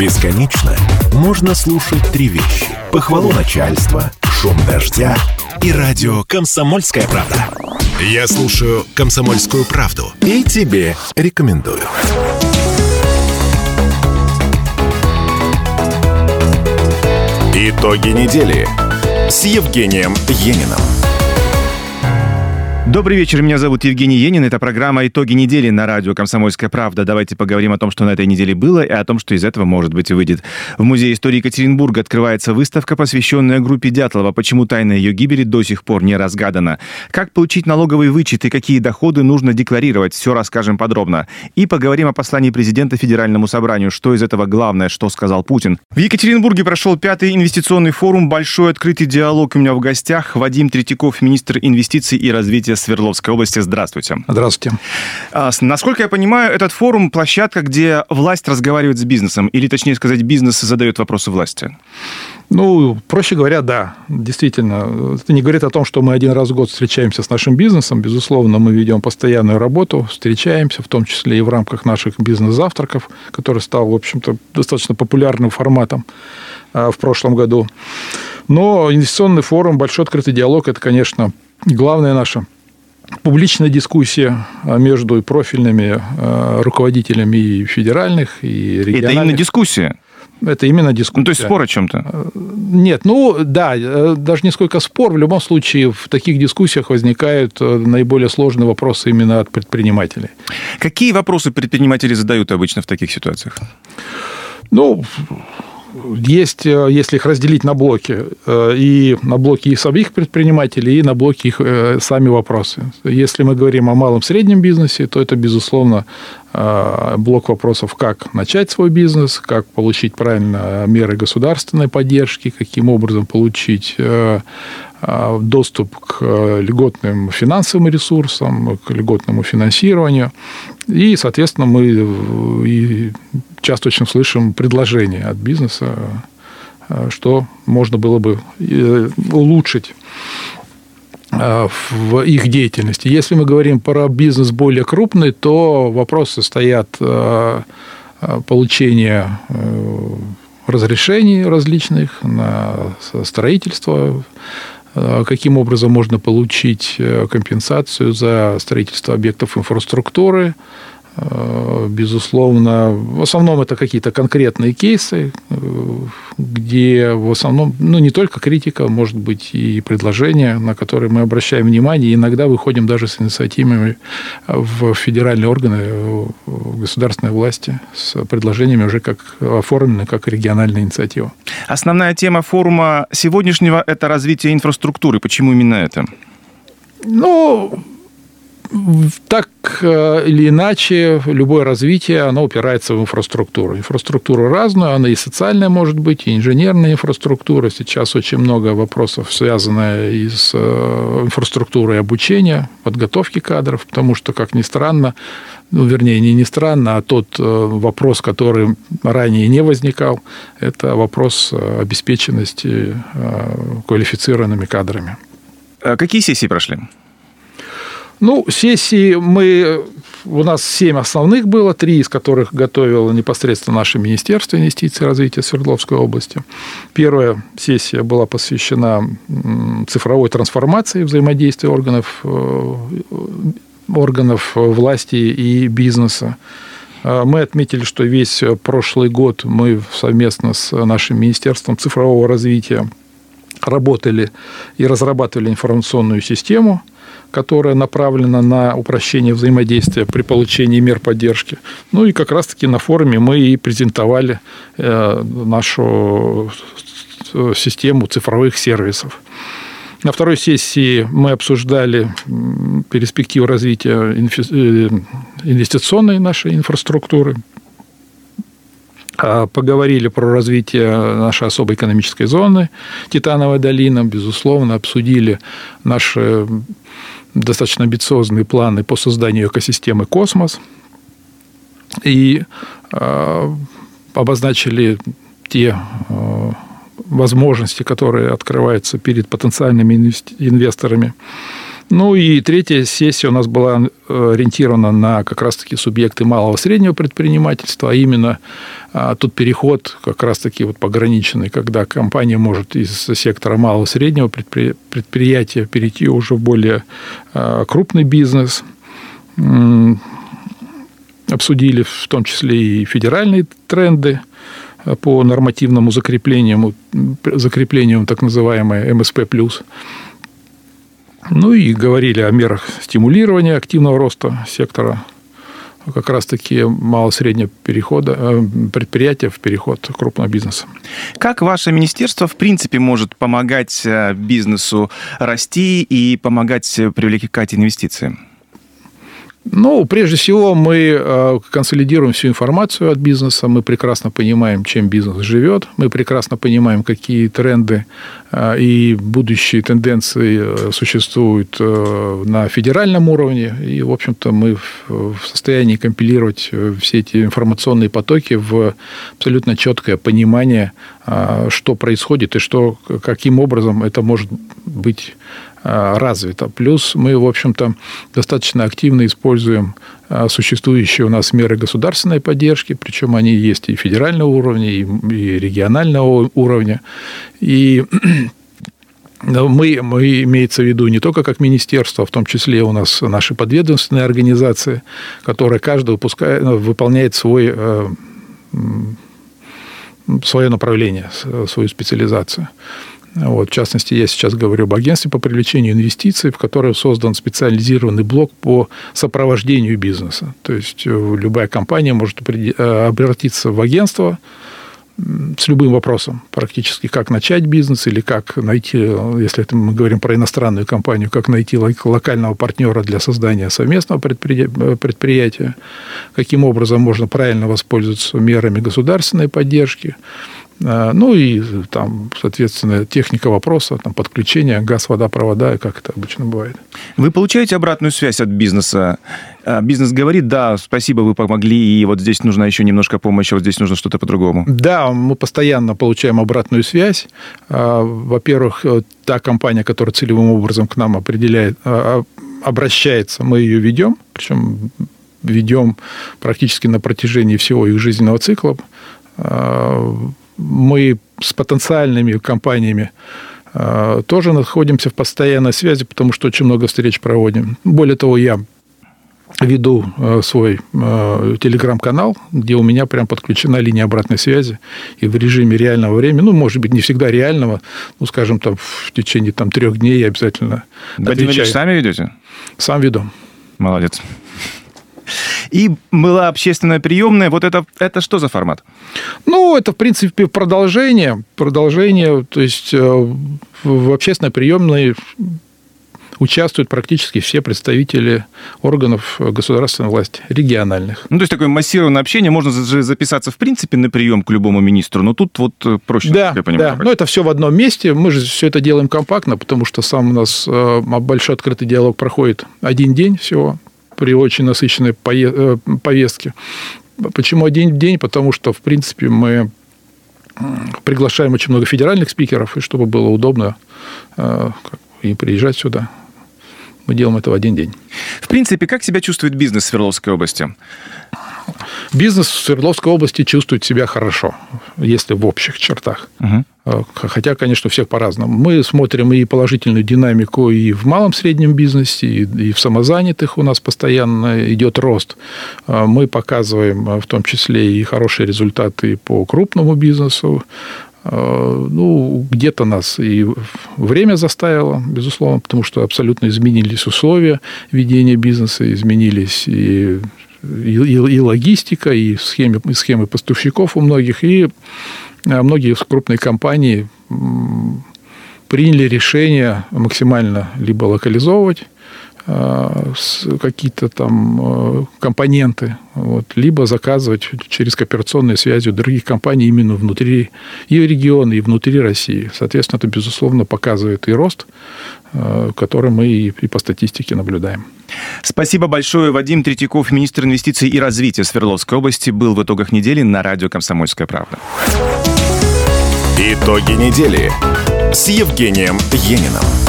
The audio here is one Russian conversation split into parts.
Бесконечно можно слушать три вещи. Похвалу начальства, шум дождя и радио «Комсомольская правда». Я слушаю «Комсомольскую правду» и тебе рекомендую. Итоги недели с Евгением Ениным. Добрый вечер, меня зовут Евгений Енин. Это программа «Итоги недели» на радио «Комсомольская правда». Давайте поговорим о том, что на этой неделе было, и о том, что из этого, может быть, выйдет. В Музее истории Екатеринбурга открывается выставка, посвященная группе Дятлова. Почему тайна ее гибели до сих пор не разгадана? Как получить налоговый вычет и какие доходы нужно декларировать? Все расскажем подробно. И поговорим о послании президента Федеральному собранию. Что из этого главное, что сказал Путин. В Екатеринбурге прошел пятый инвестиционный форум «Большой открытый диалог». У меня в гостях Вадим Третьяков, министр инвестиций и развития Свердловской области. Здравствуйте. Здравствуйте. А, насколько я понимаю, этот форум – площадка, где власть разговаривает с бизнесом, или, точнее сказать, бизнес задает вопросы власти. Ну, проще говоря, да, действительно. Это не говорит о том, что мы один раз в год встречаемся с нашим бизнесом. Безусловно, мы ведем постоянную работу, встречаемся, в том числе и в рамках наших бизнес-завтраков, который стал, в общем-то, достаточно популярным форматом а, в прошлом году. Но инвестиционный форум, большой открытый диалог – это, конечно, главная наша публичная дискуссия а, между профильными а, руководителями и федеральных, и региональных. Это именно дискуссия? Это именно дискуссия. Ну, то есть спор о чем-то? А, нет, ну да, э, даже не сколько спор. В любом случае в таких дискуссиях возникают э, наиболее сложные вопросы именно от предпринимателей. Какие вопросы предприниматели задают обычно в таких ситуациях? Ну, есть, э, если их разделить на блоки, э, и на блоки их самих предпринимателей, и на блоки их э, сами вопросы. Если мы говорим о малом среднем бизнесе, то это, безусловно, блок вопросов, как начать свой бизнес, как получить правильно меры государственной поддержки, каким образом получить доступ к льготным финансовым ресурсам, к льготному финансированию. И, соответственно, мы часто очень слышим предложения от бизнеса, э, что можно было бы э, улучшить э, в их деятельности. Если мы говорим про бизнес более крупный, то вопросы стоят получения разрешений различных на строительство, каким образом можно получить компенсацию за строительство объектов инфраструктуры, Э, безусловно, в основном это какие-то конкретные кейсы, э, где в основном, ну, не только критика, может быть, и предложения, на которые мы обращаем внимание, и иногда выходим даже с инициативами в федеральные органы, в государственной власти, с предложениями уже как оформлены как региональная инициатива. Основная тема форума сегодняшнего – это развитие инфраструктуры. Почему именно это? Ну, так э, или иначе, любое развитие, оно упирается в инфраструктуру. Инфраструктура разная, она и социальная может быть, и инженерная инфраструктура. Сейчас очень много вопросов, связанных и с э, инфраструктурой обучения, подготовки кадров, потому что, как ни странно, ну, вернее, не, не странно, а тот э, вопрос, который ранее не возникал, это вопрос обеспеченности квалифицированными кадрами. А какие сессии прошли? Ну, сессии мы... У нас семь основных было, три из которых готовило непосредственно наше Министерство инвестиций и развития Свердловской области. Первая сессия была посвящена цифровой трансформации взаимодействия органов, э, органов власти и бизнеса. Э, мы отметили, что весь прошлый год мы совместно с нашим Министерством цифрового развития работали и разрабатывали информационную систему – которая направлена на упрощение взаимодействия при получении мер поддержки. Ну и как раз-таки на форуме мы и презентовали э, нашу систему цифровых сервисов. На второй сессии мы обсуждали перспективу развития э, инвестиционной нашей инфраструктуры, а поговорили про развитие нашей особой экономической зоны Титановая долина, безусловно, обсудили наши достаточно амбициозные планы по созданию экосистемы «Космос» и э, обозначили те э, возможности, которые открываются перед потенциальными инвесторами. Ну и третья сессия у нас была э, ориентирована на как раз-таки субъекты малого среднего предпринимательства, а именно а, тут переход как раз-таки вот пограниченный, когда компания может из сектора малого среднего предприятия перейти уже в более а, крупный бизнес. Обсудили в том числе и федеральные тренды а, по нормативному закреплению, закреплению так называемой МСП+. Ну и говорили о мерах стимулирования активного роста сектора как раз-таки мало-среднего перехода, э, предприятия в переход крупного бизнеса. Как ваше министерство, в принципе, может помогать э, бизнесу расти и помогать привлекать инвестиции? Ну, прежде всего, мы э, консолидируем всю информацию от бизнеса, мы прекрасно понимаем, чем бизнес живет, мы прекрасно понимаем, какие тренды э, и будущие тенденции э, существуют на федеральном уровне, и, в общем-то, мы в состоянии компилировать все эти информационные потоки в абсолютно четкое понимание, что происходит и что, каким образом это может быть развито. Плюс мы, в общем-то, достаточно активно используем э, существующие у нас меры государственной поддержки, причем они есть и федерального уровня, и регионального уровня. И мы, мы, имеется в виду не только как министерство, а в том числе у нас наши подведомственные организации, которые каждый выпускает, ну, выполняет свой, э, свое направление, свою специализацию. Вот, в частности, я сейчас говорю об агентстве по привлечению инвестиций, в котором создан специализированный блок по сопровождению бизнеса. То есть э, любая компания может э, обратиться в агентство с любым вопросом, практически как начать бизнес или как найти, если это мы говорим про иностранную компанию, как найти локального партнера для создания совместного предприятия, каким образом можно правильно воспользоваться мерами государственной поддержки, ну и там, соответственно, техника вопроса, там, подключение, газ, вода, провода, как это обычно бывает. Вы получаете обратную связь от бизнеса? А, бизнес говорит, да, спасибо, вы помогли, и вот здесь нужна еще немножко помощи, вот здесь нужно что-то по-другому. Да, мы постоянно получаем обратную связь. А, во-первых, э, та компания, которая целевым образом к нам определяет, обращается, мы ее ведем, причем ведем практически на протяжении всего их жизненного цикла мы с потенциальными компаниями а, тоже находимся в постоянной связи, потому что очень много встреч проводим. Более того, я веду а, свой а, телеграм-канал, где у меня прям подключена линия обратной связи, и в режиме реального времени, ну, может быть, не всегда реального, ну, скажем, там, в течение там, трех дней я обязательно Владимир отвечаю. Ильич, сами ведете? Сам веду. Молодец. И была общественная приемная. Вот это, это что за формат? Ну, это, в принципе, продолжение. Продолжение, то есть э, в общественной приемной участвуют практически все представители органов государственной власти, региональных. Ну, то есть такое массированное общение, можно же записаться в принципе на прием к любому министру, но тут вот э, проще, да, я понимаю. Да, но это все в одном месте, мы же все это делаем компактно, потому что сам у нас э, большой открытый диалог проходит один день всего, при очень насыщенной э, повестке. Почему один день? Потому что, в принципе, мы приглашаем очень много федеральных спикеров, и чтобы было удобно э, им приезжать сюда, мы делаем это в один день. В принципе, как себя чувствует бизнес в Свердловской области? Бизнес в Свердловской области чувствует себя хорошо, если в общих чертах. Угу. Хотя, конечно, у всех по-разному. Мы смотрим и положительную динамику и в малом среднем бизнесе, и в самозанятых у нас постоянно идет рост. А мы показываем а, в том числе и хорошие результаты по крупному бизнесу. Ну, где-то нас и время заставило, безусловно, потому что абсолютно изменились условия ведения бизнеса, изменились и и, и, логистика, и схемы, и схемы поставщиков у многих, и э, многие крупные компании приняли решение максимально либо локализовывать э, какие-то там э, компоненты, вот, либо заказывать через кооперационные связи у других компаний именно внутри и региона, и внутри России. Соответственно, это, безусловно, показывает и рост, который мы и по статистике наблюдаем. Спасибо большое. Вадим Третьяков, министр инвестиций и развития Свердловской области, был в итогах недели на радио «Комсомольская правда». Итоги недели с Евгением Ениным.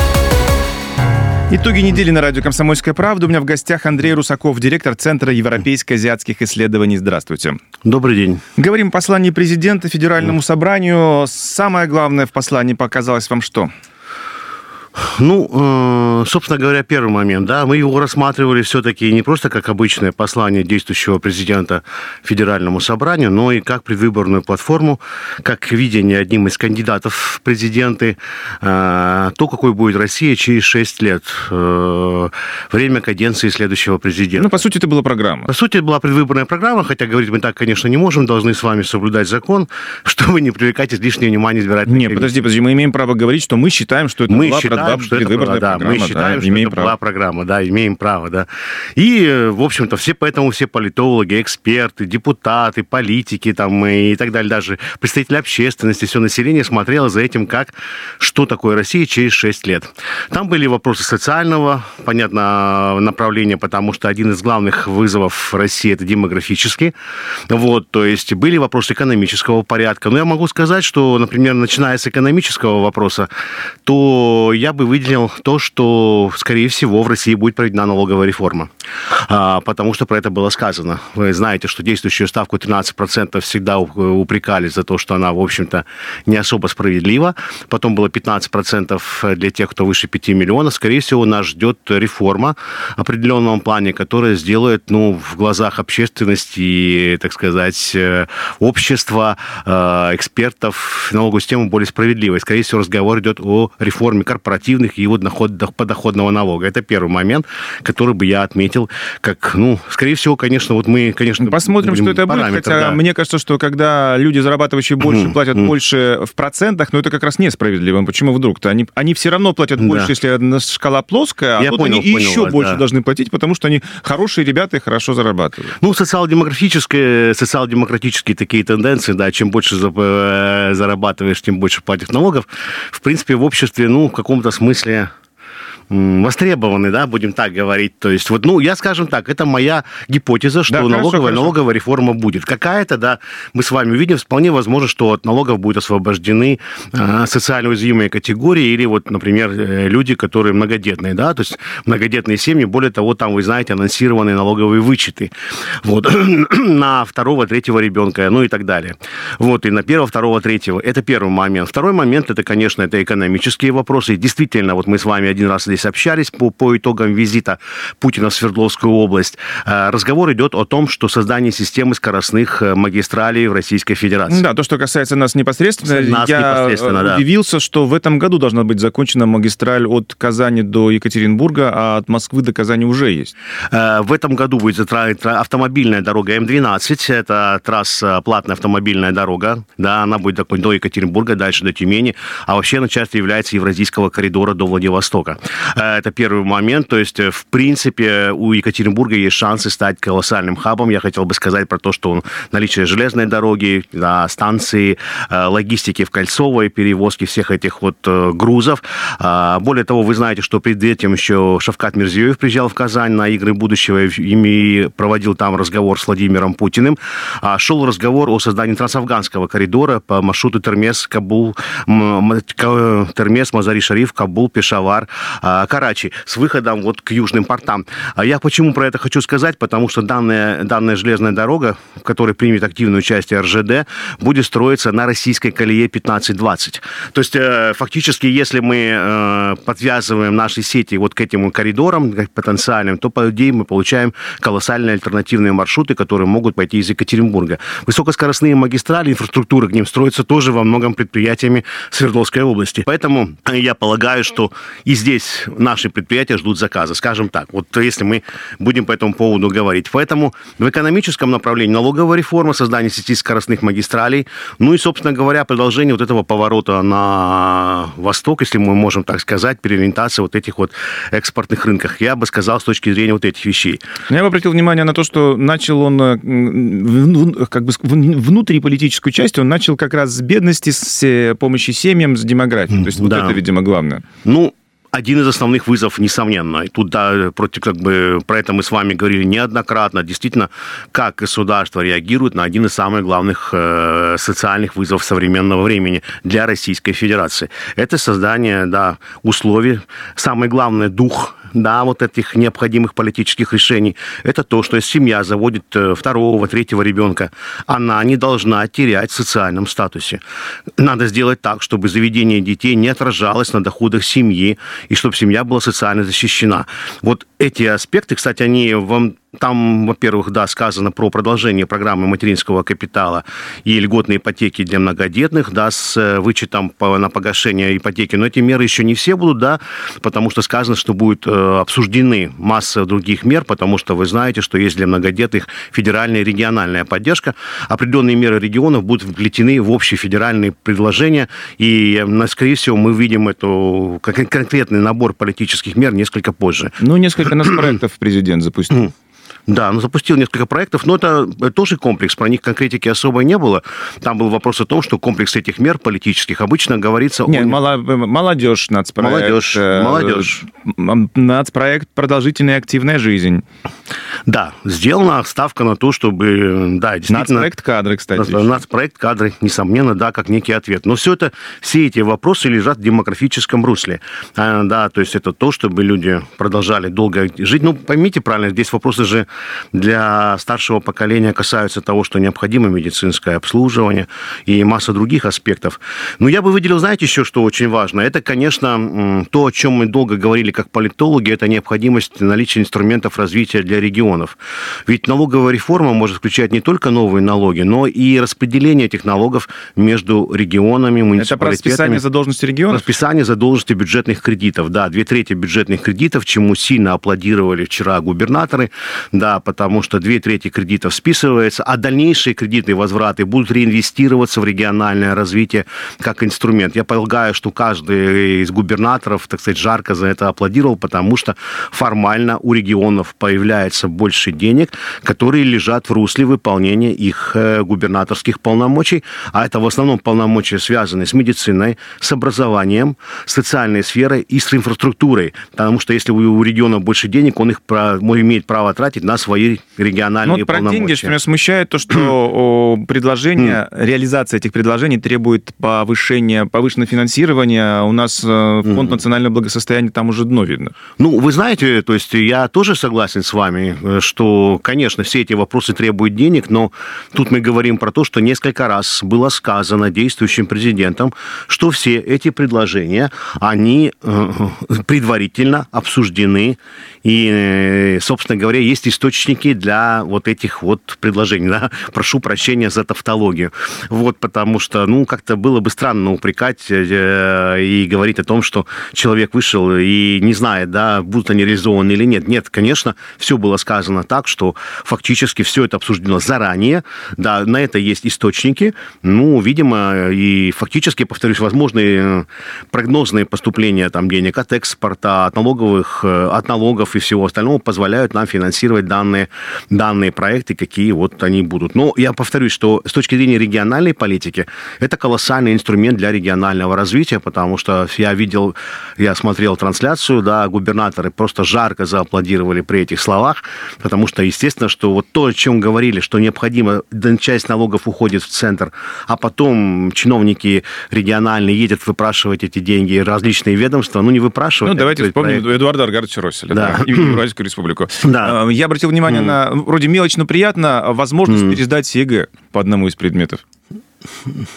Итоги недели на радио «Комсомольская правда». У меня в гостях Андрей Русаков, директор Центра европейско-азиатских исследований. Здравствуйте. Добрый день. Говорим о послании президента Федеральному собранию. Самое главное в послании показалось вам что? Ну, э, собственно говоря, первый момент, да, мы его рассматривали все-таки не просто как обычное послание действующего президента Федеральному собранию, но и как предвыборную платформу, как видение одним из кандидатов в президенты э, то, какой будет Россия через 6 лет, э, время каденции следующего президента. Ну, по сути, это была программа. По сути, это была предвыборная программа, хотя говорить мы так, конечно, не можем, должны с вами соблюдать закон, чтобы не привлекать излишнее внимание избирателей. Нет, подожди, подожди, мы имеем право говорить, что мы считаем, что это мы была считаем, программа, что это была, да, мы считаем, да, что имеем это право. была программа, да, имеем право, да. И, в общем-то, все поэтому все политологи, эксперты, депутаты, политики там и так далее, даже представители общественности, все население смотрело за этим, как, что такое Россия через 6 лет. Там были вопросы социального, понятно, направления, потому что один из главных вызовов России это демографический. Вот, то есть были вопросы экономического порядка. Но я могу сказать, что, например, начиная с экономического вопроса, то я бы выделил то, что, скорее всего, в России будет проведена налоговая реформа. А, потому что про это было сказано. Вы знаете, что действующую ставку 13% всегда упрекали за то, что она, в общем-то, не особо справедлива. Потом было 15% для тех, кто выше 5 миллионов. Скорее всего, нас ждет реформа в определенном плане, которая сделает, ну, в глазах общественности так сказать, э, общества, э, экспертов налоговую систему более справедливой. Скорее всего, разговор идет о реформе корпоративных и его доход, подоходного налога. Это первый момент, который бы я отметил, как, ну, скорее всего, конечно, вот мы, конечно... Посмотрим, что это будет, хотя да. мне кажется, что когда люди, зарабатывающие больше, платят больше в процентах, но это как раз несправедливо. Почему вдруг-то? Они, они все равно платят больше, если шкала плоская, а я тут понял, они понял еще вас, больше да. должны платить, потому что они хорошие ребята и хорошо зарабатывают. Ну, социал-демократические, социал-демократические такие тенденции, да, чем больше э, зарабатываешь, тем больше платишь налогов. В принципе, в обществе, ну, в каком-то смысле смысле востребованы, да, будем так говорить. То есть, вот, ну, я, скажем так, это моя гипотеза, что да, налоговая, хорошо, налоговая реформа будет. Какая-то, да, мы с вами увидим, вполне возможно, что от налогов будут освобождены э, социально уязвимые категории или вот, например, э, люди, которые многодетные, да, то есть многодетные семьи, более того, там, вы знаете, анонсированные налоговые вычеты, вот, на второго, третьего ребенка, ну и так далее. Вот, и на первого, второго, третьего. Это первый момент. Второй момент, это, конечно, это экономические вопросы. Действительно, вот мы с вами один раз здесь здесь общались по, по итогам визита Путина в Свердловскую область. Э, разговор идет о том, что создание системы скоростных э, магистралей в Российской Федерации. Да, то, что касается нас непосредственно, нас я непосредственно, удивился, да. что в этом году должна быть закончена магистраль от Казани до Екатеринбурга, а от Москвы до Казани уже есть. Э, в этом году будет автомобильная дорога М12, это трасса платная автомобильная дорога, да, она будет до Екатеринбурга, дальше до Тюмени, а вообще она часто является Евразийского коридора до Владивостока. Э, это первый момент. То есть, э, в принципе, у Екатеринбурга есть шансы стать колоссальным хабом. Я хотел бы сказать про то, что наличие железной дороги, станции, э, логистики в кольцовой, перевозки всех этих вот грузов. Более того, вы знаете, что перед этим еще Шавкат Мирзиёев приезжал в Казань на игры будущего и проводил там разговор с Владимиром Путиным. А шел разговор о создании трансафганского коридора по маршруту Термес, Кабул, Термес, Мазари-Шариф, Кабул, Пешавар, а, Карачи с выходом вот к южным портам. А я почему про это хочу сказать? Потому что данная, данная железная дорога, в которой примет активное участие РЖД, будет строиться на российской колее 15-20. То есть э, фактически, если мы э, подвязываем наши сети вот к этим коридорам потенциальным, то, по идее, мы получаем колоссальные альтернативные маршруты, которые могут пойти из Екатеринбурга. Высокоскоростные магистрали, инфраструктура к ним строится тоже во многом предприятиями Свердловской области. Поэтому я полагаю, что и здесь наши предприятия ждут заказа, скажем так. Вот если мы будем по этому поводу говорить. Поэтому в экономическом направлении налоговая реформа, создание сети скоростных магистралей, ну и, собственно говоря, продолжение вот этого поворота на восток, если мы можем так сказать, переориентация вот этих вот экспортных рынках. Я бы сказал с точки зрения вот этих вещей. Я бы обратил внимание на то, что начал он э, как бы внутриполитическую часть, он начал как раз с бедности, с э, помощи семьям, с демографией. То есть да. вот это, видимо, главное. Ну, один из основных вызовов, несомненно. И тут, да, против, как бы, про это мы с вами говорили неоднократно. Действительно, как государство реагирует на один из самых главных э, социальных вызовов современного времени для Российской Федерации. Это создание, да, условий, самое главное, дух да, вот этих необходимых политических решений, это то, что если семья заводит э, второго, третьего ребенка, она не должна терять в социальном статусе. Надо сделать так, чтобы заведение детей не отражалось на доходах семьи, и чтобы семья была социально защищена. Вот эти аспекты, кстати, они вам там, во-первых, да, сказано про продолжение программы материнского капитала и льготные ипотеки для многодетных, да, с э, вычетом на погашение ипотеки. Но эти меры еще не все будут, да, потому что сказано, что будет э, обсуждены масса других мер, потому что вы знаете, что есть для многодетных федеральная и региональная поддержка. Определенные меры регионов будут вплетены в общие федеральные предложения, и, скорее всего, мы видим эту конкретный набор политических мер несколько позже. Ну, несколько нас проектов президент запустил. Да, он запустил несколько проектов, но это тоже комплекс, про них конкретики особо не было. Там был вопрос о том, что комплекс этих мер политических обычно говорится... Нет, о... молодежь, нацпроект. Молодежь, э, молодежь. Нацпроект «Продолжительная активная жизнь». Да, сделана ставка на то, чтобы... Да, действительно... Нацпроект кадры, кстати. Нацпроект кадры, несомненно, да, как некий ответ. Но все это, все эти вопросы лежат в демографическом русле. А, да, то есть это то, чтобы люди продолжали долго жить. Ну, поймите правильно, здесь вопросы же для старшего поколения касаются того, что необходимо медицинское обслуживание и масса других аспектов. Но я бы выделил, знаете, еще что очень важно. Это, конечно, то, о чем мы долго говорили как политологи, это необходимость наличия инструментов развития для регионов. Ведь налоговая реформа может включать не только новые налоги, но и распределение этих налогов между регионами, муниципалитетами. Это расписание задолженности регионов? Расписание задолженности бюджетных кредитов, да. Две трети бюджетных кредитов, чему сильно аплодировали вчера губернаторы, да, потому что две трети кредитов списывается, а дальнейшие кредитные возвраты будут реинвестироваться в региональное развитие как инструмент. Я полагаю, что каждый из губернаторов, так сказать, жарко за это аплодировал, потому что формально у регионов появляется больше денег, которые лежат в русле выполнения их э, губернаторских полномочий, а это в основном полномочия связаны с медициной, с образованием, социальной сферой и с инфраструктурой, потому что если у региона больше денег, он их имеет право тратить на свои региональные ну, вот про деньги, что меня смущает, то, что предложение, реализация этих предложений требует повышения, повышенного финансирования. У нас э, фонд национального благосостояния, там уже дно видно. Ну, вы знаете, то есть я тоже согласен с вами, э, что, конечно, все эти вопросы требуют денег, но тут мы говорим про то, что несколько раз было сказано действующим президентом, что все эти предложения, они э, предварительно обсуждены, и, собственно говоря, есть история источники для вот этих вот предложений. Да? Прошу прощения за тавтологию. Вот, потому что, ну, как-то было бы странно упрекать э, и говорить о том, что человек вышел и не знает, да, будут они реализованы или нет. Нет, конечно, все было сказано так, что фактически все это обсуждено заранее. Да, на это есть источники. Ну, видимо, и фактически, повторюсь, возможные прогнозные поступления там денег от экспорта, от налоговых, э, от налогов и всего остального позволяют нам финансировать данные, данные проекты, какие вот они будут. Но я повторюсь, что с точки зрения региональной политики, это колоссальный инструмент для регионального развития, потому что я видел, я смотрел трансляцию, да, губернаторы просто жарко зааплодировали при этих словах, потому что, естественно, что вот то, о чем говорили, что необходимо, часть налогов уходит в центр, а потом чиновники региональные едут выпрашивать эти деньги, различные ведомства, ну, не выпрашивать. Ну, давайте вспомним проект. Эдуарда Эргартовича Росселя, да. да, Уральскую республику. Да. Я обратил внимание мм. на, вроде мелочь, но приятно, возможность мм. пересдать ЕГЭ по одному из предметов.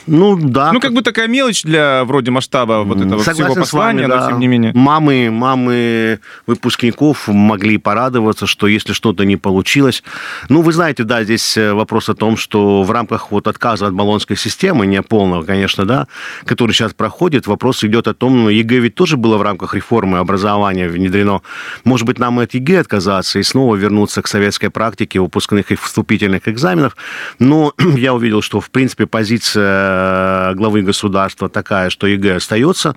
Ну, да. Ну, как бы такая мелочь для вроде масштаба вот этого Согласен всего послания, вами, да. но тем не менее. Мамы, мамы выпускников могли порадоваться, что если что-то не получилось... Ну, вы знаете, да, здесь э, вопрос о том, что в рамках вот отказа от болонской системы, не полного, конечно, да, который сейчас проходит, вопрос идет о том, ну, ЕГЭ ведь тоже было в рамках реформы образования внедрено. Может быть, нам от ЕГЭ отказаться и снова вернуться к советской практике выпускных и вступительных экзаменов. Но я увидел, что, в принципе, позиция позиция главы государства такая, что ЕГЭ остается,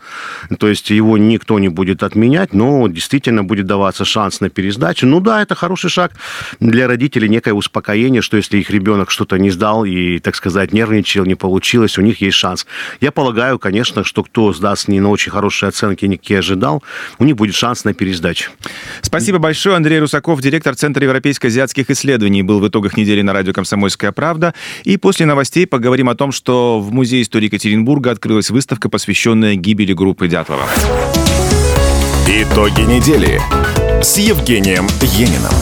то есть его никто не будет отменять, но действительно будет даваться шанс на пересдачу. Ну да, это хороший шаг для родителей, некое успокоение, что если их ребенок что-то не сдал и, так сказать, нервничал, не получилось, у них есть шанс. Я полагаю, конечно, что кто сдаст не на очень хорошие оценки, никакие ожидал, у них будет шанс на пересдачу. Спасибо большое. Андрей Русаков, директор Центра европейско-азиатских исследований, был в итогах недели на радио «Комсомольская правда». И после новостей поговорим о том, том, что в Музее истории Екатеринбурга открылась выставка, посвященная гибели группы Дятлова. Итоги недели с Евгением Ениным.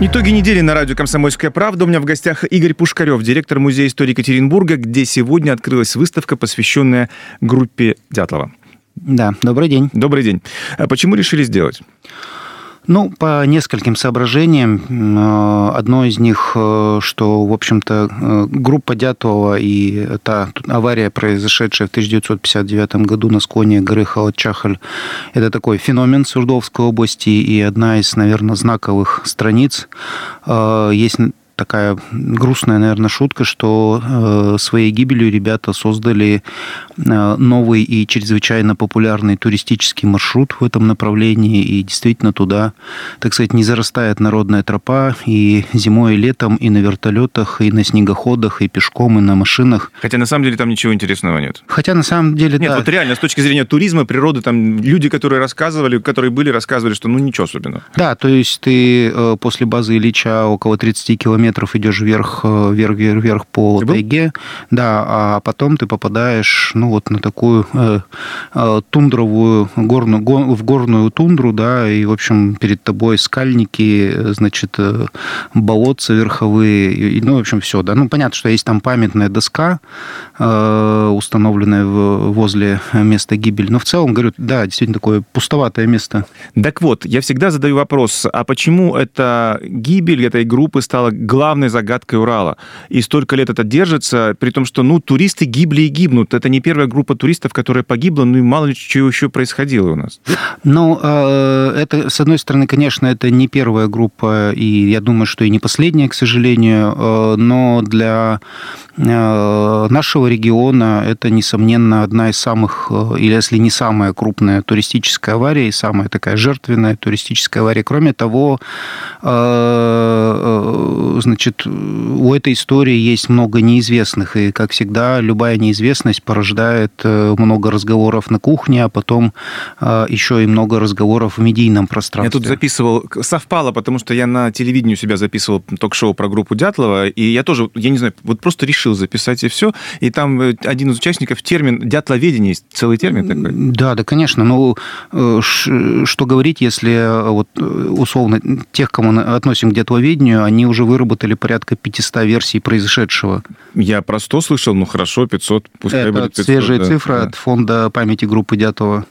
Итоги недели на радио «Комсомольская правда». У меня в гостях Игорь Пушкарев, директор Музея истории Екатеринбурга, где сегодня открылась выставка, посвященная группе Дятлова. Да, добрый день. Добрый день. А почему решили сделать? Ну, по нескольким соображениям. Э, одно из них, э, что, в общем-то, э, группа Дятлова и та авария, произошедшая в 1959 году на склоне горы Халат-Чахаль, это такой феномен Сурдовской области и одна из, наверное, знаковых страниц. Есть такая грустная, наверное, шутка, что э, своей гибелью ребята создали э, новый и чрезвычайно популярный туристический маршрут в этом направлении, и действительно туда, так сказать, не зарастает народная тропа, и зимой, и летом, и на вертолетах, и на снегоходах, и пешком, и на машинах. Хотя на самом деле там ничего интересного нет. Хотя на самом деле, Нет, да. вот реально, с точки зрения туризма, природы, там люди, которые рассказывали, которые были, рассказывали, что ну ничего особенного. Да, то есть ты э, после базы Ильича около 30 километров идешь вверх, э, вверх, вверх, вверх по тайге, да, а потом ты попадаешь, ну вот на такую э, э, тундровую горную, го- в горную тундру, да, и в общем перед тобой скальники, э, значит э, болотца верховые, и, ну в общем все, да, ну понятно, что есть там памятная доска, э, установленная в- возле места гибели, но в целом говорю, да, действительно такое пустоватое место. Так вот, я всегда задаю вопрос, а почему эта гибель этой группы стала главной загадкой Урала? И столько лет это держится, при том, что, ну, туристы гибли и гибнут. Это не первая группа туристов, которая погибла, ну и мало ли чего еще происходило у нас. Ну, э, это, с одной стороны, конечно, это не первая группа, и я думаю, что и не последняя, к сожалению, э, но для э, нашего региона это, несомненно, одна из самых, или если не самая крупная туристическая авария и самая такая жертвенная туристическая авария. Кроме того, значит, у этой истории есть много неизвестных, и, как всегда, любая неизвестность порождает э, много разговоров на кухне, а потом э, еще и много разговоров в медийном Я пространстве. тут записывал, совпало, потому что я на телевидении у себя записывал ток-шоу про группу Дятлова, и я тоже, я не знаю, вот просто решил записать и все, и там э, один из участников термин «дятловедение», есть целый термин такой. Да, да, конечно. Ну, э, ш- что говорить, если э, вот э, условно тех, кому относим к дятловедению, они уже выработали порядка 500 версий произошедшего. Я про 100 слышал, ну хорошо, 500, пускай Это будет 500. свежая да, цифра да. от фонда памяти группы Дятлова.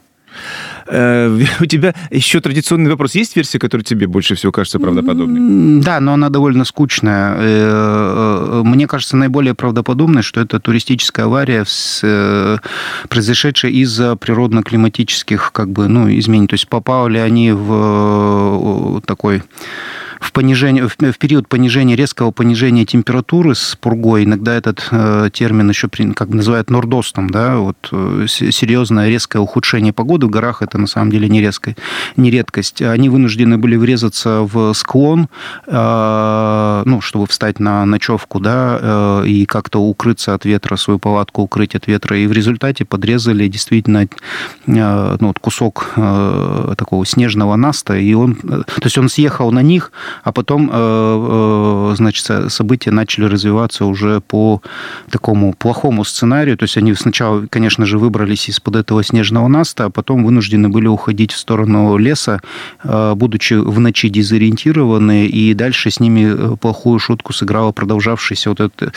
Э, У тебя еще традиционный вопрос. Есть версия, которая тебе больше всего кажется правдоподобной? Да, но она довольно скучная. Э, э, Мне кажется, наиболее правдоподобной, что это туристическая авария, произошедшая из-за природно-климатических как бы, ну, изменений. То есть попали они в такой в, понижение, в, в период понижения, резкого понижения температуры с пургой, иногда этот э, термин еще как называют нордостом, да, вот э, серьезное резкое ухудшение погоды в горах, это на самом деле не, резкое, не редкость. Они вынуждены были врезаться в склон, э, ну, чтобы встать на ночевку, да, э, и как-то укрыться от ветра, свою палатку укрыть от ветра, и в результате подрезали действительно э, ну, вот кусок э, такого снежного наста, и он, э, то есть он съехал на них, а потом, э, э, значит, со- события начали развиваться уже по такому плохому сценарию. То есть они сначала, конечно же, выбрались из-под этого снежного наста, а потом вынуждены были уходить в сторону леса, э, будучи в ночи дезориентированы, и дальше с ними плохую шутку сыграло продолжавшееся вот это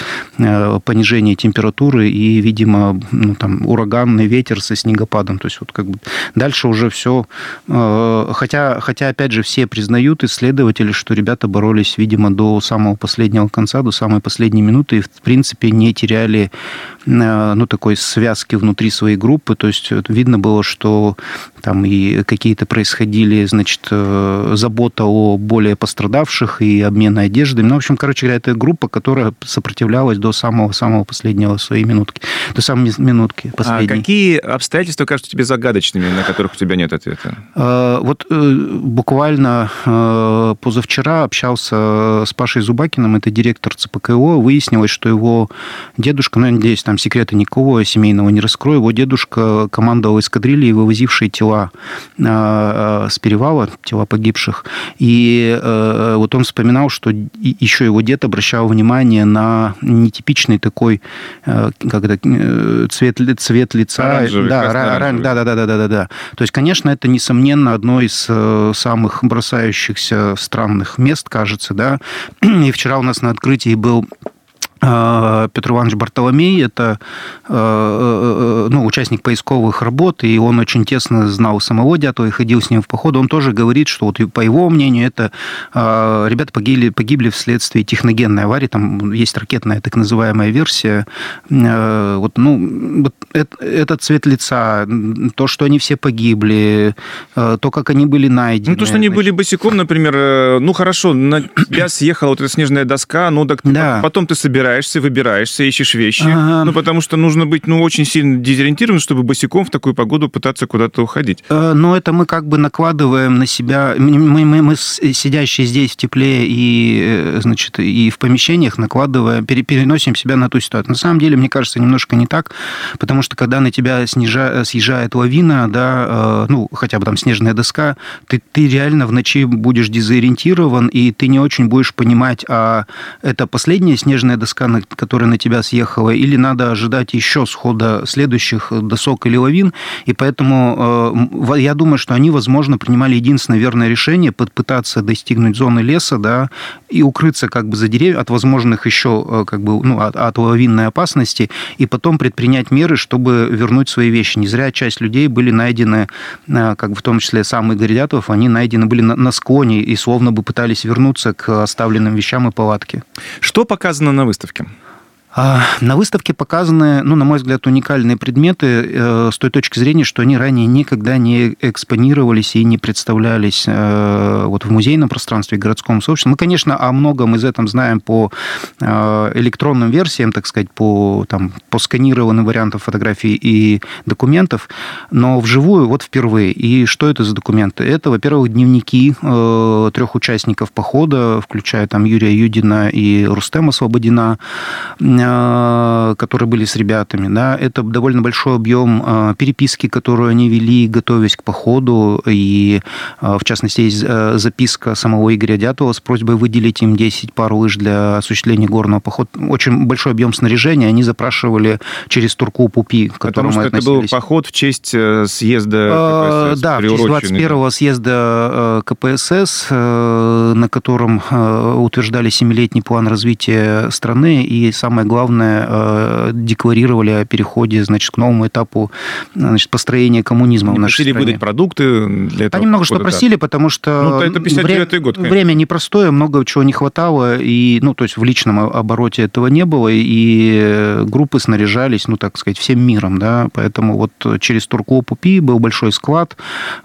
понижение температуры и, видимо, ну, там, ураганный ветер со снегопадом. То есть вот как бы дальше уже все... Хотя, хотя, опять же, все признают, исследователи, что ребята боролись, видимо, до самого последнего конца, до самой последней минуты, и, в принципе, не теряли э, ну, такой связки внутри своей группы. То есть видно было, что там и какие-то происходили, значит, э, забота о более пострадавших и обмена одеждой. Ну, в общем, короче говоря, это группа, которая сопротивлялась до самого-самого последнего своей минутки. До самой минутки А последней. какие обстоятельства кажутся тебе загадочными, на которых у тебя нет ответа? Э, Вот буквально э, позавчера общался с Пашей Зубакиным, это директор ЦПКО, выяснилось, что его дедушка, ну, я надеюсь, там секрета никакого семейного не раскрою, его дедушка командовал эскадрильей, вывозившей тела э, э, с перевала, тела погибших, и э, вот он вспоминал, что еще его дед обращал внимание на нетипичный такой, э, как это, цвет, цвет лица. Оранжевый, да, да, да, да, да, да, да. То есть, конечно, это, несомненно, одно из самых бросающихся странных мест, кажется, да. И вчера у нас на открытии был Петр Иванович Бартоломей, это э, э, ну, участник поисковых работ, и он очень тесно знал самого Дятла и ходил с ним в поход. Он тоже говорит, что вот по его мнению, это а, ребята погибли, погибли вследствие техногенной аварии, там есть ракетная так называемая версия. Э, вот, ну, вот этот цвет лица, то, что они все погибли, то, как они были найдены. Ну, то, что они были босиком, например, ну, хорошо, на тебя съехала вот эта снежная доска, ну, так да. потом ты собираешь собираешься, выбираешься, ищешь вещи. Ага. Ну, потому что нужно быть, ну, очень сильно дезориентированным, чтобы босиком в такую погоду пытаться куда-то уходить. Э, но это мы как бы накладываем на себя... Мы, мы, мы сидящие здесь в тепле и, э, значит, и в помещениях накладываем, переносим себя на ту ситуацию. На самом деле, мне кажется, немножко не так, потому что когда на тебя снижа, съезжает лавина, да, э, ну, хотя бы там снежная доска, ты, ты реально в ночи будешь дезориентирован, и ты не очень будешь понимать, а это последняя снежная доска, доска, которая на тебя съехала, или надо ожидать еще схода следующих досок или лавин. И поэтому э, я думаю, что они, возможно, принимали единственное верное решение попытаться достигнуть зоны леса, да, и укрыться как бы за деревья от возможных еще э, как бы, ну, от, от лавинной опасности, и потом предпринять меры, чтобы вернуть свои вещи. Не зря часть людей были найдены, э, как бы в том числе сам Игорь Дятов, они найдены были на, на склоне и словно бы пытались вернуться к оставленным вещам и палатке. Что показано на выставке? Выставке? А, на выставке показаны, ну, на мой взгляд, уникальные предметы э, с той точки зрения, что они ранее никогда не экспонировались и не представлялись э, вот в музейном пространстве городском сообществе. Мы, конечно, о многом из этом знаем по э, электронным версиям, так сказать, по, там, по сканированным вариантам фотографий и документов, но вживую вот впервые. И что это за документы? Это, во-первых, дневники трех участников похода, включая там Юрия Юдина и Рустема Свободина, Э, которые были с ребятами, да, это довольно большой объем э, переписки, которую они вели, готовясь к походу, и, э, в частности, есть записка самого Игоря Дятова с просьбой выделить им 10 пар лыж для осуществления горного похода. Очень большой объем снаряжения они запрашивали через Турку Пупи, к которому Потому что это был поход в честь съезда КПСС, Да, в честь 21-го съезда КПСС, на котором утверждали семилетний план развития страны, и самое главное, э, декларировали о переходе, значит, к новому этапу значит, построения коммунизма Они в нашей просили стране. выдать продукты для этого Они много что просили, потому что ну, это 59 год, конечно. время непростое, много чего не хватало, и, ну, то есть в личном обороте этого не было, и группы снаряжались, ну, так сказать, всем миром, да, поэтому вот через Турку Пупи был большой склад,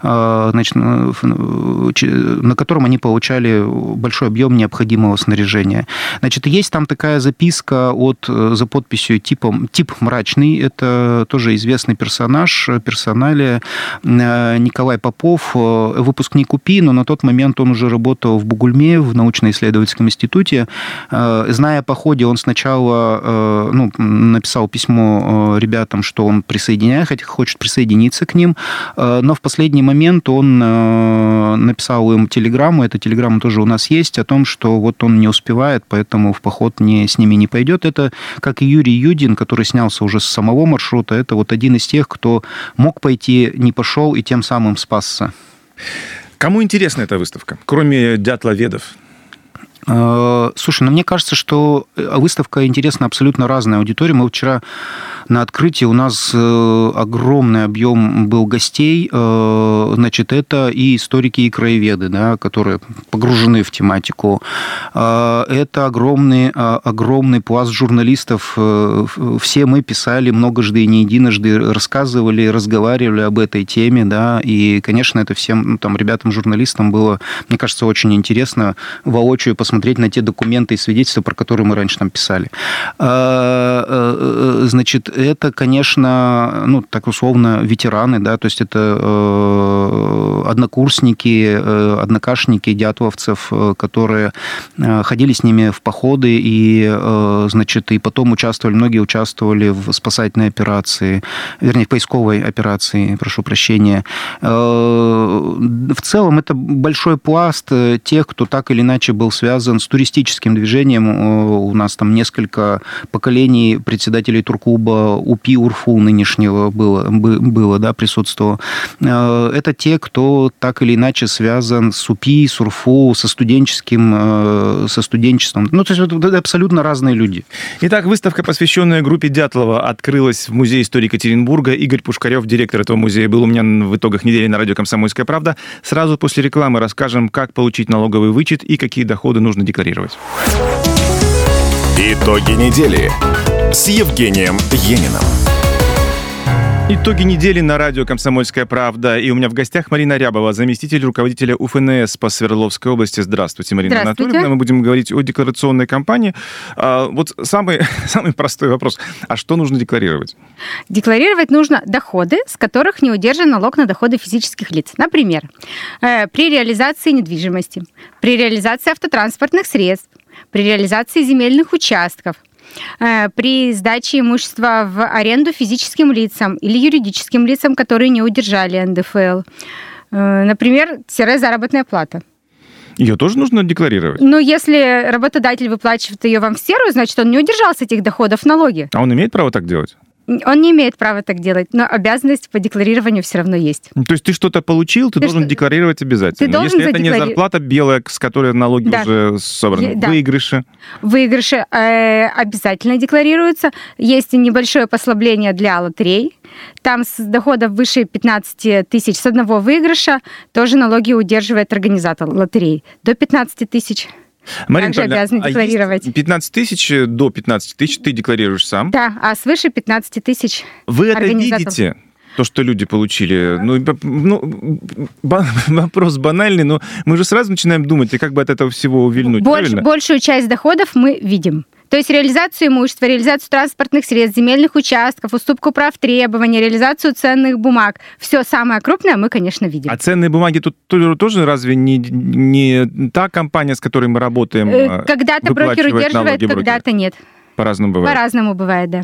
э, значит, на котором они получали большой объем необходимого снаряжения. Значит, есть там такая записка от, э, за подписью типом, тип мрачный. Это тоже известный персонаж, персоналия. Э, Николай Попов, э, выпускник УПИ, но на тот момент он уже работал в Бугульме, в научно-исследовательском институте. Зная о походе, он сначала ну, написал письмо ребятам, что он присоединяет, хочет присоединиться к ним, но в последний момент он написал им телеграмму, эта телеграмма тоже у нас есть, о том, что вот он не успевает, поэтому в поход не, с ними не пойдет идет, это как и Юрий Юдин, который снялся уже с самого маршрута, это вот один из тех, кто мог пойти, не пошел и тем самым спасся. Кому интересна эта выставка, кроме дятловедов? Э, слушай, ну мне кажется, что выставка интересна абсолютно разной аудитории. Мы вчера на открытии у нас э, огромный объем был гостей. Э, значит, это и историки, и краеведы, да, которые погружены в тематику. Это огромный, огромный пласт журналистов. Все мы писали многожды и не единожды, рассказывали, разговаривали об этой теме, да, и, конечно, это всем ну, там ребятам-журналистам было, мне кажется, очень интересно воочию посмотреть на те документы и свидетельства, про которые мы раньше там писали. Э, э, значит, это, конечно, ну, так условно, ветераны, да, то есть это э, однокурсники, однокашники дятловцев, которые ходили с ними в походы и, значит, и потом участвовали, многие участвовали в спасательной операции, вернее, в поисковой операции, прошу прощения. В целом это большой пласт тех, кто так или иначе был связан с туристическим движением. У нас там несколько поколений председателей турклуба УПИ УРФУ нынешнего было, было да, присутствовало. Э, это те, кто так или иначе связан с УПИ, с УРФУ, со студенческим, э, со студенчеством. Ну, то есть это абсолютно разные люди. Итак, выставка, посвященная группе Дятлова, открылась в Музее истории Екатеринбурга. Игорь Пушкарев, директор этого музея, был у меня в итогах недели на радио «Комсомольская правда». Сразу после рекламы расскажем, как получить налоговый вычет и какие доходы нужно декларировать. Итоги недели с Евгением Ениным. Итоги недели на радио «Комсомольская правда». И у меня в гостях Марина Рябова, заместитель руководителя УФНС по Свердловской области. Здравствуйте, Марина Здравствуйте. Анатольевна. Мы будем говорить о декларационной кампании. А, вот самый, самый простой вопрос. А что нужно декларировать? Декларировать нужно доходы, с которых не удержан налог на доходы физических лиц. Например, э, при реализации недвижимости, при реализации автотранспортных средств, при реализации земельных участков, при сдаче имущества в аренду физическим лицам или юридическим лицам, которые не удержали НДФЛ. Э, например, тире заработная плата. Ее тоже нужно декларировать? Ну, если работодатель выплачивает ее вам в серую, значит, он не удержал с этих доходов налоги. А он имеет право так делать? Он не имеет права так делать, но обязанность по декларированию все равно есть. То есть ты что-то получил, ты, ты должен что... декларировать обязательно. Ты должен Если это не зарплата белая, с которой налоги да. уже собраны, да. выигрыши. Выигрыши э, обязательно декларируются. Есть небольшое послабление для лотерей. Там с доходов выше 15 тысяч с одного выигрыша тоже налоги удерживает организатор лотерей. До 15 тысяч Марина Также обязаны а декларировать. 15 тысяч до 15 тысяч ты декларируешь сам? Да, а свыше 15 тысяч Вы это видите? то, что люди получили. Ну, ну вопрос банальный, но мы же сразу начинаем думать, и как бы от этого всего увильнуть, Больш, Большую часть доходов мы видим. То есть реализацию имущества, реализацию транспортных средств, земельных участков, уступку прав требований, реализацию ценных бумаг. Все самое крупное мы, конечно, видим. А ценные бумаги тут тоже разве не, не та компания, с которой мы работаем? Э, а когда-то брокер удерживает, когда-то нет. По-разному бывает. По-разному бывает, да.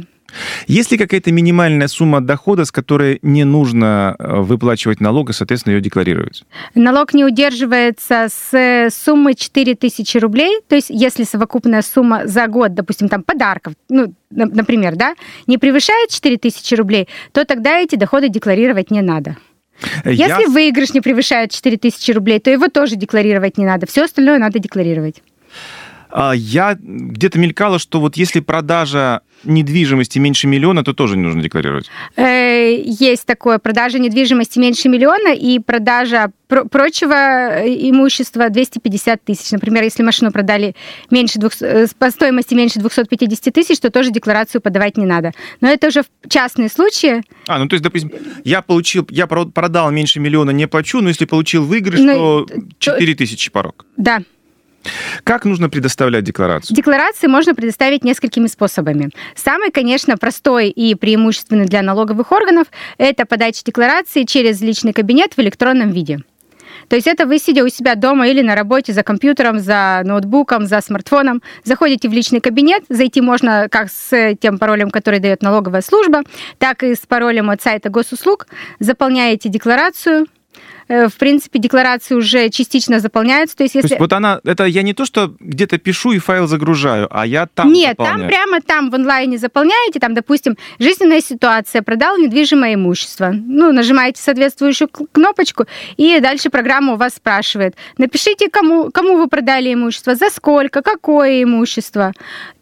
Есть ли какая-то минимальная сумма дохода, с которой не нужно э, выплачивать налог и, соответственно, ее декларировать? Налог не удерживается с суммы 4000 рублей, то есть если совокупная сумма за год, допустим, там подарков, ну, например, да, не превышает 4000 рублей, то тогда эти доходы декларировать не надо. Если Я... выигрыш не превышает 4000 рублей, то его тоже декларировать не надо. Все остальное надо декларировать. А, я где-то мелькало, что вот если продажа недвижимости меньше миллиона, то тоже не нужно декларировать. Э, есть такое, продажа недвижимости меньше миллиона и продажа прочего э, имущества 250 тысяч. Например, если машину продали меньше двух, э, по стоимости меньше 250 тысяч, то тоже декларацию подавать не надо. Но это уже частные случаи. А, ну то есть, допустим, я получил, я продал меньше миллиона, не плачу, но если получил выигрыш, но, то 4 тысячи порог. Да, как нужно предоставлять декларацию? Декларации можно предоставить несколькими способами. Самый, конечно, простой и преимущественный для налоговых органов – это подача декларации через личный кабинет в электронном виде. То есть это вы, сидя у себя дома или на работе за компьютером, за ноутбуком, за смартфоном, заходите в личный кабинет, зайти можно как с тем паролем, который дает налоговая служба, так и с паролем от сайта госуслуг, заполняете декларацию, в принципе, декларации уже частично заполняются. То есть, если... то есть вот она, это я не то, что где-то пишу и файл загружаю, а я там Нет, заполняю. там прямо там в онлайне заполняете, там, допустим, жизненная ситуация, продал недвижимое имущество. Ну, нажимаете соответствующую кнопочку, и дальше программа у вас спрашивает, напишите, кому, кому вы продали имущество, за сколько, какое имущество.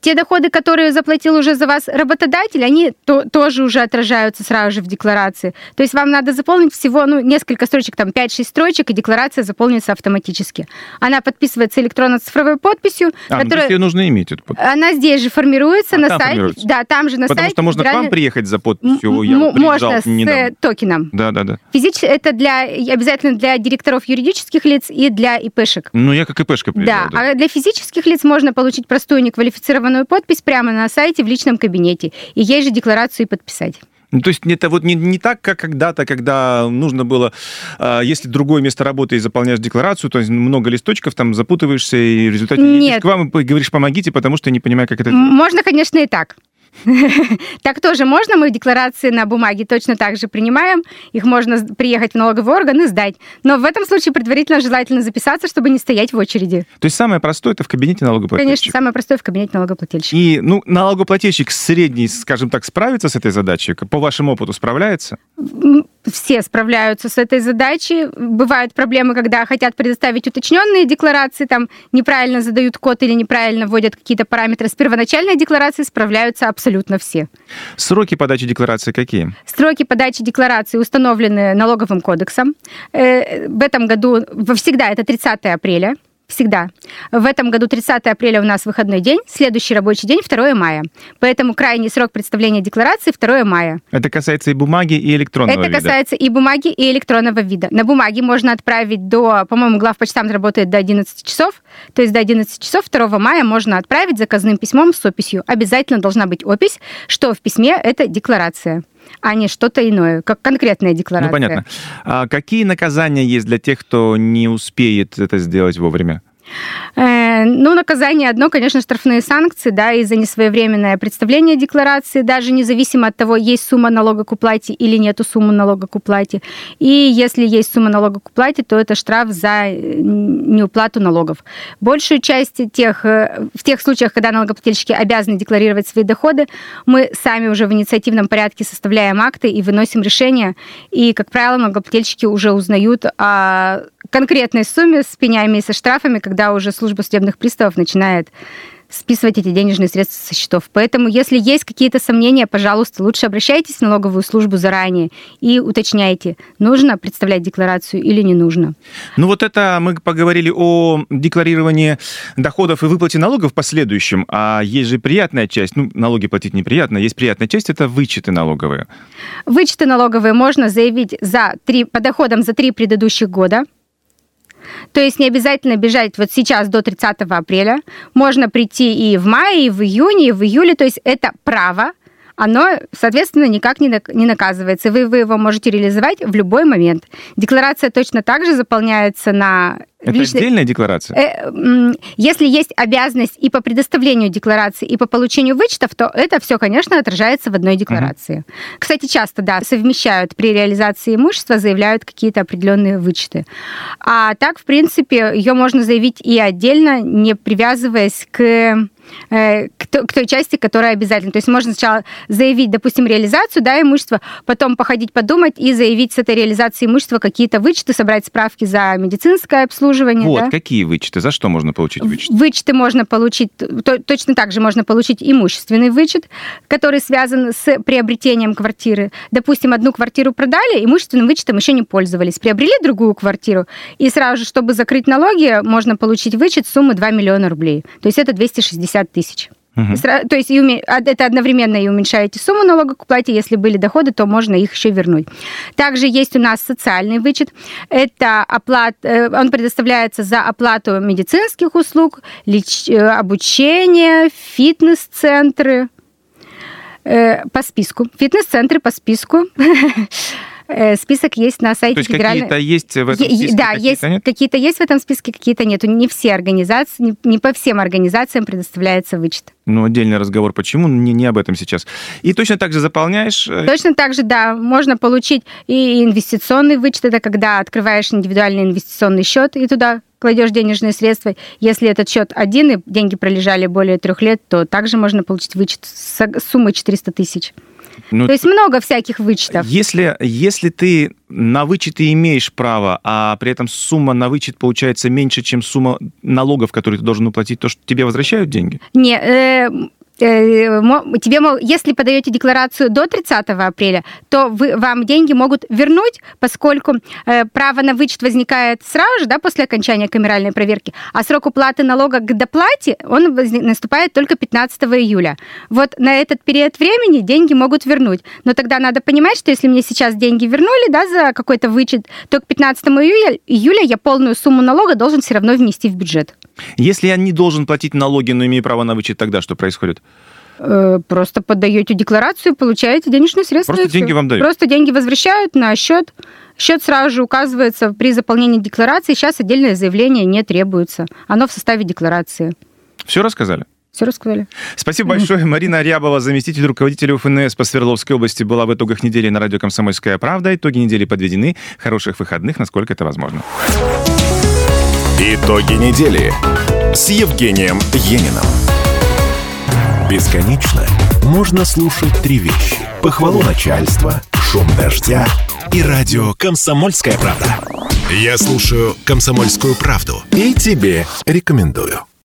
Те доходы, которые заплатил уже за вас работодатель, они то, тоже уже отражаются сразу же в декларации. То есть вам надо заполнить всего ну, несколько строчек, там 5-6 строчек, и декларация заполнится автоматически. Она подписывается электронно-цифровой подписью. А, которая... ну, ее нужно иметь, эту подпись. Она здесь же формируется а, на сайте. Да, там же на Потому сайте. что можно федеральный... к вам приехать за подписью. Я вот можно с недавно. токеном. Да, да, да. Физич... Это для... обязательно для директоров юридических лиц и для ИПшек. Ну, я как ИПшка приезжал. Да, да. а для физических лиц можно получить простую неквалифицированную подпись прямо на сайте в личном кабинете. И ей же декларацию и подписать. Ну, то есть это вот не, не так, как когда-то, когда нужно было, э, если другое место работы и заполняешь декларацию, то есть много листочков, там запутываешься, и в результате Нет. едешь к вам и говоришь, помогите, потому что я не понимаю, как это. Можно, конечно, и так. Так тоже можно. Мы декларации на бумаге точно так же принимаем. Их можно приехать в налоговый орган и сдать. Но в этом случае предварительно желательно записаться, чтобы не стоять в очереди. То есть самое простое это в кабинете налогоплательщика. Конечно, самое простое в кабинете налогоплательщика. И, ну, налогоплательщик средний, скажем так, справится с этой задачей? По вашему опыту справляется? Все справляются с этой задачей. Бывают проблемы, когда хотят предоставить уточненные декларации, там неправильно задают код или неправильно вводят какие-то параметры. С первоначальной декларацией справляются абсолютно все. Сроки подачи декларации какие? Сроки подачи декларации установлены налоговым кодексом. Э, В этом году всегда это 30 апреля. Всегда. В этом году 30 апреля у нас выходной день, следующий рабочий день 2 мая. Поэтому крайний срок представления декларации 2 мая. Это касается и бумаги, и электронного Это вида. касается и бумаги, и электронного вида. На бумаге можно отправить до, по-моему, главпочтамт работает до 11 часов, то есть до 11 часов 2 мая можно отправить заказным письмом с описью. Обязательно должна быть опись, что в письме это декларация, а не что-то иное, как конкретная декларация. Ну, понятно. А какие наказания есть для тех, кто не успеет это сделать вовремя? Э, Ну, наказание одно, конечно, штрафные санкции, да, и за несвоевременное представление декларации, даже независимо от того, есть сумма налога к уплате или нету суммы налога к уплате. И если есть сумма налога к уплате, то это штраф за э, неуплату налогов. Большую часть тех, э, в тех случаях, когда налогоплательщики обязаны декларировать свои доходы, мы сами уже в инициативном порядке составляем акты и выносим решения. И, как правило, налогоплательщики уже узнают о конкретной сумме с пенями и со штрафами, когда уже служба судебных приставов начинает списывать эти денежные средства со счетов. Поэтому, если есть какие-то сомнения, пожалуйста, лучше обращайтесь в налоговую службу заранее и уточняйте, нужно представлять декларацию или не нужно. Ну вот это мы поговорили о декларировании доходов и выплате налогов в последующем, а есть же приятная часть, ну, налоги платить неприятно, есть приятная часть, это вычеты налоговые. Вычеты налоговые можно заявить за три, по доходам за три предыдущих года. То есть не обязательно бежать вот сейчас до 30 апреля. Можно прийти и в мае, и в июне, и в июле. То есть это право, оно, соответственно, никак не нак- не наказывается. Вы, вы его можете реализовать в любой момент. Декларация точно так же заполняется на Это личной- отдельная декларация? Э, Если есть обязанность и по предоставлению декларации, и по получению вычетов, то это все, конечно, отражается в одной декларации. Кстати, часто, да, совмещают при реализации имущества, заявляют какие-то определенные вычеты. А так, в принципе, ее можно заявить и отдельно, не привязываясь к к то- к той части, которая обязательна. То есть можно сначала заявить, допустим, реализацию да, имущества, потом походить подумать и заявить с этой реализации имущества какие-то вычеты, собрать справки за медицинское обслуживание. Вот, да. какие вычеты? За что можно получить вычет? Вычеты можно получить, то- точно так же можно получить имущественный вычет, который связан с приобретением квартиры. Допустим, одну квартиру продали, имущественным вычетом еще не пользовались. Приобрели другую квартиру, и сразу же, чтобы закрыть налоги, можно получить вычет суммы 2 миллиона рублей. То есть это 260 тысяч. Мгм. Сра- То есть это одновременно и уменьшаете сумму налога к уплате. Если были доходы, то можно их еще вернуть. Также есть у нас социальный вычет. Это оплат, э, он предоставляется за оплату медицинских услуг, леч- э, обучение, фитнес-центры э, по списку. Фитнес-центры по списку. Э, Список есть на сайте То есть федеральной... какие-то есть в этом списке, да, какие-то есть нет? какие-то есть в этом списке, какие-то нету. Не все организации, не, не по всем организациям предоставляется вычет. Ну, отдельный разговор, почему, не, не об этом сейчас. И точно так же заполняешь... э, Точно так же, да, можно получить и инвестиционный вычет, это когда открываешь индивидуальный инвестиционный счет и туда кладешь денежные средства. Если этот счет один, и деньги пролежали более трех лет, то также можно получить вычет с суммой 400 тысяч. Ну, То есть много всяких вычетов. Если, если ты на вычеты имеешь право, а при этом сумма на вычет получается меньше, чем сумма налогов, которые ты должен уплатить, то что тебе возвращают деньги? Не, э, тебе, мол, если подаете декларацию до 30 апреля, то вы, вам деньги могут вернуть, поскольку э, право на вычет возникает сразу же, да, после окончания камеральной проверки, а срок уплаты налога к доплате, он наступает только 15 июля. Вот на этот период времени деньги могут вернуть. Но тогда надо понимать, что если мне сейчас деньги вернули, да, за какой-то вычет, то к 15 июля, июля я полную сумму налога должен все равно внести в бюджет. Если я не должен платить налоги, но имею право на вычет, тогда что происходит? Э, просто подаете декларацию, получаете денежные средства. Просто деньги вам дают? Просто деньги возвращают на счет. Счет сразу же указывается при заполнении декларации. Сейчас отдельное заявление не требуется. Оно в составе декларации. Все рассказали? Все рассказали. Спасибо большое. Марина Арябова, заместитель руководителя УФНС по Свердловской области, была в итогах недели на радио «Комсомольская правда». Итоги недели подведены. Хороших выходных, насколько это возможно. Итоги недели с Евгением Ениным. Бесконечно можно слушать три вещи. Похвалу начальства, шум дождя и радио «Комсомольская правда». Я слушаю «Комсомольскую правду» и тебе рекомендую.